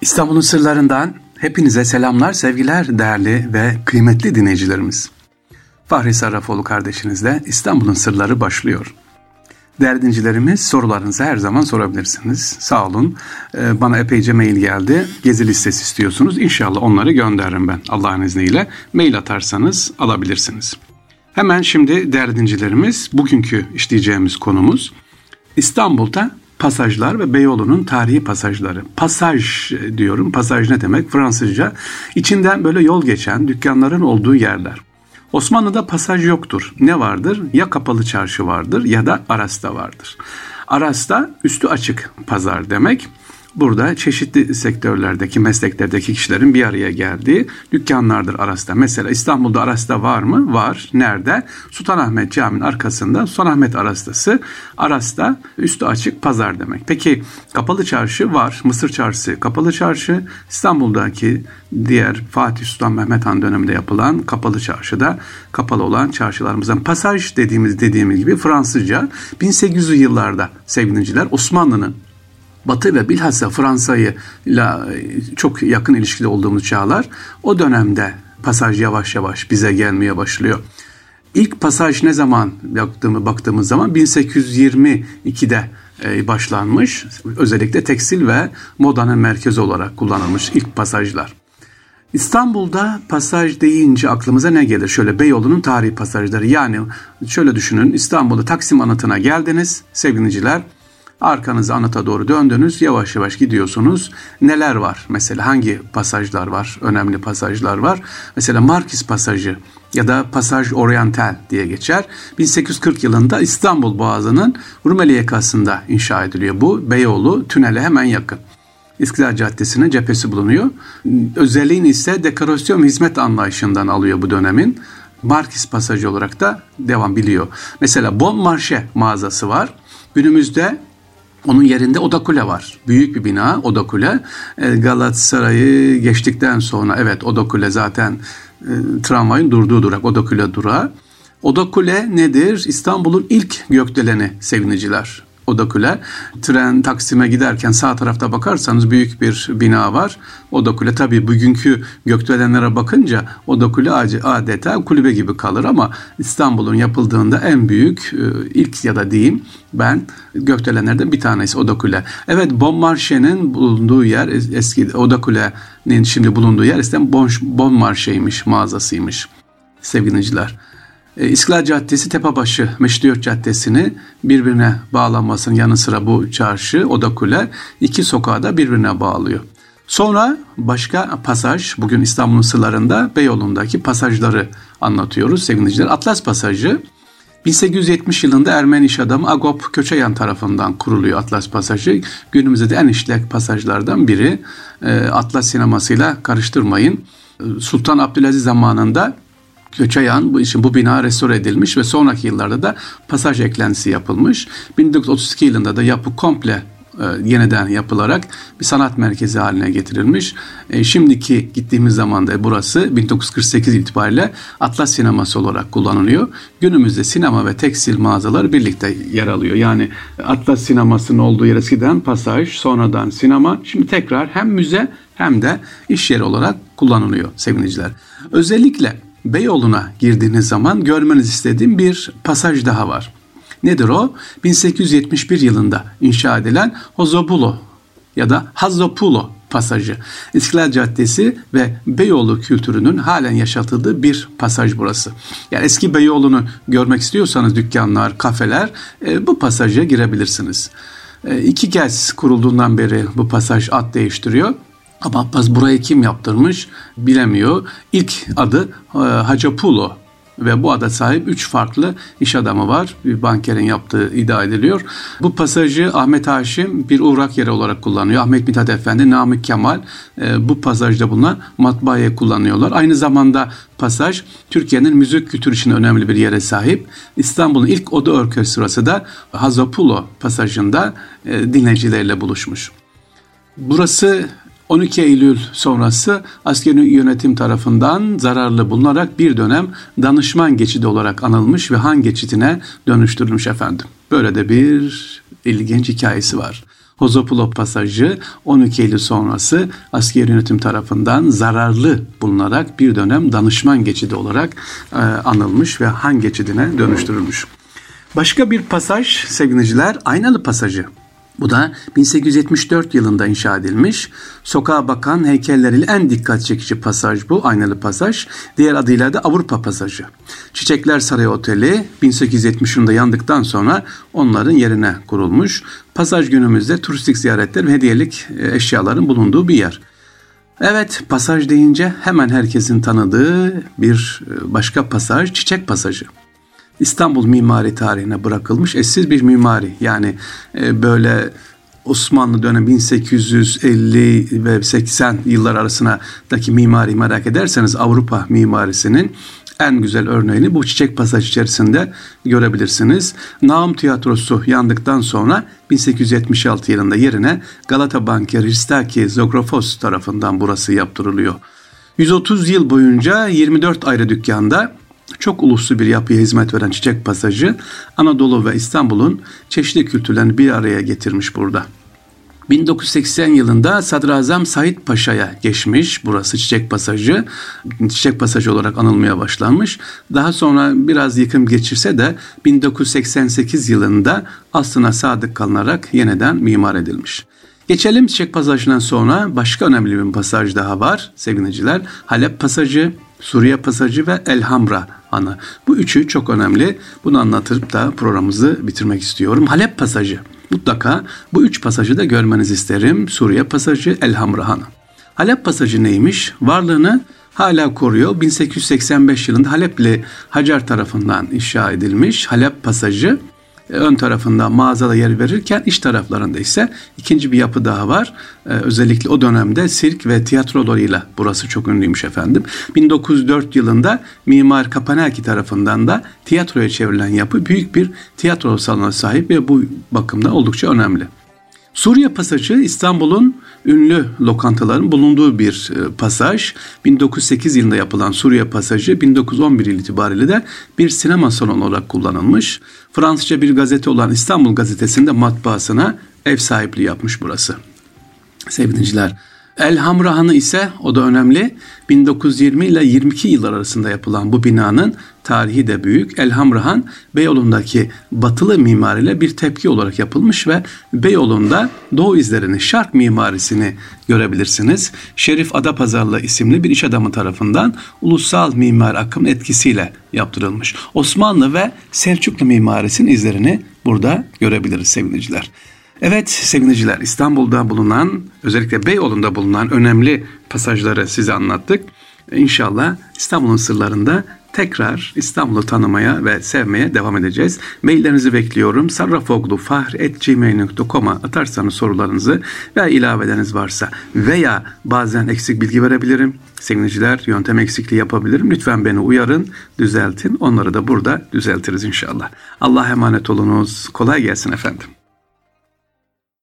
İstanbul'un sırlarından hepinize selamlar, sevgiler değerli ve kıymetli dinleyicilerimiz. Fahri Sarrafoğlu kardeşinizle İstanbul'un sırları başlıyor. Değerli dinleyicilerimiz sorularınızı her zaman sorabilirsiniz. Sağ olun. Ee, bana epeyce mail geldi. Gezi listesi istiyorsunuz. İnşallah onları gönderirim ben Allah'ın izniyle. Mail atarsanız alabilirsiniz. Hemen şimdi değerli dinleyicilerimiz bugünkü işleyeceğimiz konumuz İstanbul'da pasajlar ve Beyoğlu'nun tarihi pasajları. Pasaj diyorum. Pasaj ne demek? Fransızca. İçinden böyle yol geçen dükkanların olduğu yerler. Osmanlı'da pasaj yoktur. Ne vardır? Ya kapalı çarşı vardır ya da arasta vardır. Arasta üstü açık pazar demek. Burada çeşitli sektörlerdeki, mesleklerdeki kişilerin bir araya geldiği dükkanlardır Aras'ta. Mesela İstanbul'da Aras'ta var mı? Var. Nerede? Sultanahmet Camii'nin arkasında Sultanahmet Arastası. Aras'ta üstü açık pazar demek. Peki kapalı çarşı var. Mısır çarşısı kapalı çarşı. İstanbul'daki diğer Fatih Sultan Mehmet Han döneminde yapılan kapalı çarşıda kapalı olan çarşılarımızdan pasaj dediğimiz dediğimiz gibi Fransızca 1800'lü yıllarda sevgiliciler Osmanlı'nın Batı ve bilhassa Fransa'yı çok yakın ilişkide olduğumuz çağlar o dönemde pasaj yavaş yavaş bize gelmeye başlıyor. İlk pasaj ne zaman baktığımı baktığımız zaman 1822'de e, başlanmış. Özellikle tekstil ve modanın merkezi olarak kullanılmış ilk pasajlar. İstanbul'da pasaj deyince aklımıza ne gelir? Şöyle Beyoğlu'nun tarihi pasajları. Yani şöyle düşünün İstanbul'da Taksim anıtına geldiniz sevgiliciler. Arkanızı anıta doğru döndünüz. Yavaş yavaş gidiyorsunuz. Neler var? Mesela hangi pasajlar var? Önemli pasajlar var. Mesela Markis Pasajı ya da Pasaj Oriental diye geçer. 1840 yılında İstanbul Boğazı'nın Rumeli yakasında inşa ediliyor. Bu Beyoğlu tünele hemen yakın. İstiklal Caddesi'nin cephesi bulunuyor. Özelliğini ise dekorasyon hizmet anlayışından alıyor bu dönemin. Markis Pasajı olarak da devam biliyor. Mesela Bon Marché mağazası var. Günümüzde onun yerinde Oda Kule var. Büyük bir bina Oda Kule. E, Galatasaray'ı geçtikten sonra evet Oda Kule zaten e, tramvayın durduğu durak Oda Kule durağı. Oda Kule nedir? İstanbul'un ilk gökdeleni seviniciler. Oda Kule. Tren Taksim'e giderken sağ tarafta bakarsanız büyük bir bina var. Oda Kule tabii bugünkü gökdelenlere bakınca Oda Kule adeta kulübe gibi kalır ama İstanbul'un yapıldığında en büyük e, ilk ya da diyeyim ben gökdelenlerden bir tanesi Oda Kule. Evet Bon Marche'nin bulunduğu yer eski Oda Kule'nin şimdi bulunduğu yer ise Bon, bon Marche'ymiş mağazasıymış sevgiliciler. E, İstiklal Caddesi Tepebaşı Meşriyot Caddesi'ni birbirine bağlanmasının yanı sıra bu çarşı Oda Kule iki sokağı da birbirine bağlıyor. Sonra başka pasaj bugün İstanbul'un sırlarında Beyoğlu'ndaki pasajları anlatıyoruz sevgiliciler. Atlas Pasajı 1870 yılında Ermeni iş adamı Agop Köçeyan tarafından kuruluyor Atlas Pasajı. Günümüzde de en işlek pasajlardan biri. E, Atlas sinemasıyla karıştırmayın. E, Sultan Abdülaziz zamanında Göçayan bu için bu bina restore edilmiş ve sonraki yıllarda da pasaj eklentisi yapılmış. 1932 yılında da yapı komple e, yeniden yapılarak bir sanat merkezi haline getirilmiş. E, şimdiki gittiğimiz zaman da burası 1948 itibariyle Atlas Sineması olarak kullanılıyor. Günümüzde sinema ve tekstil mağazaları birlikte yer alıyor. Yani Atlas Sineması'nın olduğu yer eskiden pasaj, sonradan sinema. Şimdi tekrar hem müze hem de iş yeri olarak kullanılıyor sevgiliciler. Özellikle Beyoğlu'na girdiğiniz zaman görmeniz istediğim bir pasaj daha var. Nedir o? 1871 yılında inşa edilen Hozobulo ya da Hazopulo pasajı. İstiklal Caddesi ve Beyoğlu kültürünün halen yaşatıldığı bir pasaj burası. Yani eski Beyoğlu'nu görmek istiyorsanız dükkanlar, kafeler e, bu pasaja girebilirsiniz. E, iki kez kurulduğundan beri bu pasaj ad değiştiriyor. Ama Abbas burayı kim yaptırmış bilemiyor. İlk adı e, Hacapulo ve bu ada sahip üç farklı iş adamı var. Bir bankerin yaptığı iddia ediliyor. Bu pasajı Ahmet Haşim bir uğrak yeri olarak kullanıyor. Ahmet Mithat Efendi, Namık Kemal e, bu pasajda bulunan matbaaya kullanıyorlar. Aynı zamanda pasaj Türkiye'nin müzik kültürü için önemli bir yere sahip. İstanbul'un ilk oda orkestrası da Hazapulo pasajında e, dinleyicilerle buluşmuş. Burası 12 Eylül sonrası askeri yönetim tarafından zararlı bulunarak bir dönem danışman geçidi olarak anılmış ve Han geçidine dönüştürülmüş efendim. Böyle de bir ilginç hikayesi var. Hozopulo Pasajı 12 Eylül sonrası askeri yönetim tarafından zararlı bulunarak bir dönem danışman geçidi olarak e, anılmış ve Han geçidine dönüştürülmüş. Başka bir pasaj sevgiliciler Aynalı Pasajı. Bu da 1874 yılında inşa edilmiş. Sokağa bakan heykelleriyle en dikkat çekici pasaj bu. Aynalı pasaj. Diğer adıyla da Avrupa pasajı. Çiçekler Sarayı Oteli 1870 yılında yandıktan sonra onların yerine kurulmuş. Pasaj günümüzde turistik ziyaretler ve hediyelik e, eşyaların bulunduğu bir yer. Evet pasaj deyince hemen herkesin tanıdığı bir e, başka pasaj Çiçek Pasajı. İstanbul mimari tarihine bırakılmış eşsiz bir mimari. Yani e, böyle Osmanlı dönemi 1850 ve 80 yıllar arasındaki mimari merak ederseniz Avrupa mimarisinin en güzel örneğini bu çiçek pasaj içerisinde görebilirsiniz. Naum Tiyatrosu yandıktan sonra 1876 yılında yerine Galata Banker Ristaki Zografos tarafından burası yaptırılıyor. 130 yıl boyunca 24 ayrı dükkanda çok uluslu bir yapıya hizmet veren Çiçek Pasajı Anadolu ve İstanbul'un çeşitli kültürlerini bir araya getirmiş burada. 1980 yılında Sadrazam Said Paşa'ya geçmiş burası Çiçek Pasajı. Çiçek Pasajı olarak anılmaya başlanmış. Daha sonra biraz yıkım geçirse de 1988 yılında aslına sadık kalınarak yeniden mimar edilmiş. Geçelim Çiçek Pasajı'ndan sonra başka önemli bir pasaj daha var sevgiliciler. Halep Pasajı, Suriye Pasajı ve Elhamra Anı. Bu üçü çok önemli. Bunu anlatırıp da programımızı bitirmek istiyorum. Halep Pasajı. Mutlaka bu üç pasajı da görmenizi isterim. Suriye Pasajı, Elhamra Hanı. Halep Pasajı neymiş? Varlığını hala koruyor. 1885 yılında Halepli Hacer tarafından inşa edilmiş Halep Pasajı ön tarafında mağazada yer verirken iç taraflarında ise ikinci bir yapı daha var. Ee, özellikle o dönemde sirk ve tiyatrolarıyla burası çok ünlüymüş efendim. 1904 yılında Mimar Kapanaki tarafından da tiyatroya çevrilen yapı büyük bir tiyatro salonuna sahip ve bu bakımdan oldukça önemli. Suriye Pasajı İstanbul'un ünlü lokantaların bulunduğu bir e, pasaj. 1908 yılında yapılan Suriye Pasajı 1911 yıl itibariyle de bir sinema salonu olarak kullanılmış. Fransızca bir gazete olan İstanbul Gazetesi'nde matbaasına ev sahipliği yapmış burası. Sevgiliciler, El Hamrahan'ı ise o da önemli. 1920 ile 22 yıllar arasında yapılan bu binanın tarihi de büyük. El Hamrahan Beyoğlu'ndaki batılı mimariyle bir tepki olarak yapılmış ve Beyoğlu'nda doğu izlerini, şark mimarisini görebilirsiniz. Şerif Adapazarlı isimli bir iş adamı tarafından ulusal mimar akım etkisiyle yaptırılmış. Osmanlı ve Selçuklu mimarisinin izlerini burada görebiliriz sevgiliciler. Evet sevgiliciler İstanbul'da bulunan özellikle Beyoğlu'nda bulunan önemli pasajları size anlattık. İnşallah İstanbul'un sırlarında tekrar İstanbul'u tanımaya ve sevmeye devam edeceğiz. Maillerinizi bekliyorum. sarrafoglufahri.gmail.com'a atarsanız sorularınızı veya ilaveleriniz varsa veya bazen eksik bilgi verebilirim. Sevgiliciler yöntem eksikliği yapabilirim. Lütfen beni uyarın, düzeltin. Onları da burada düzeltiriz inşallah. Allah emanet olunuz. Kolay gelsin efendim.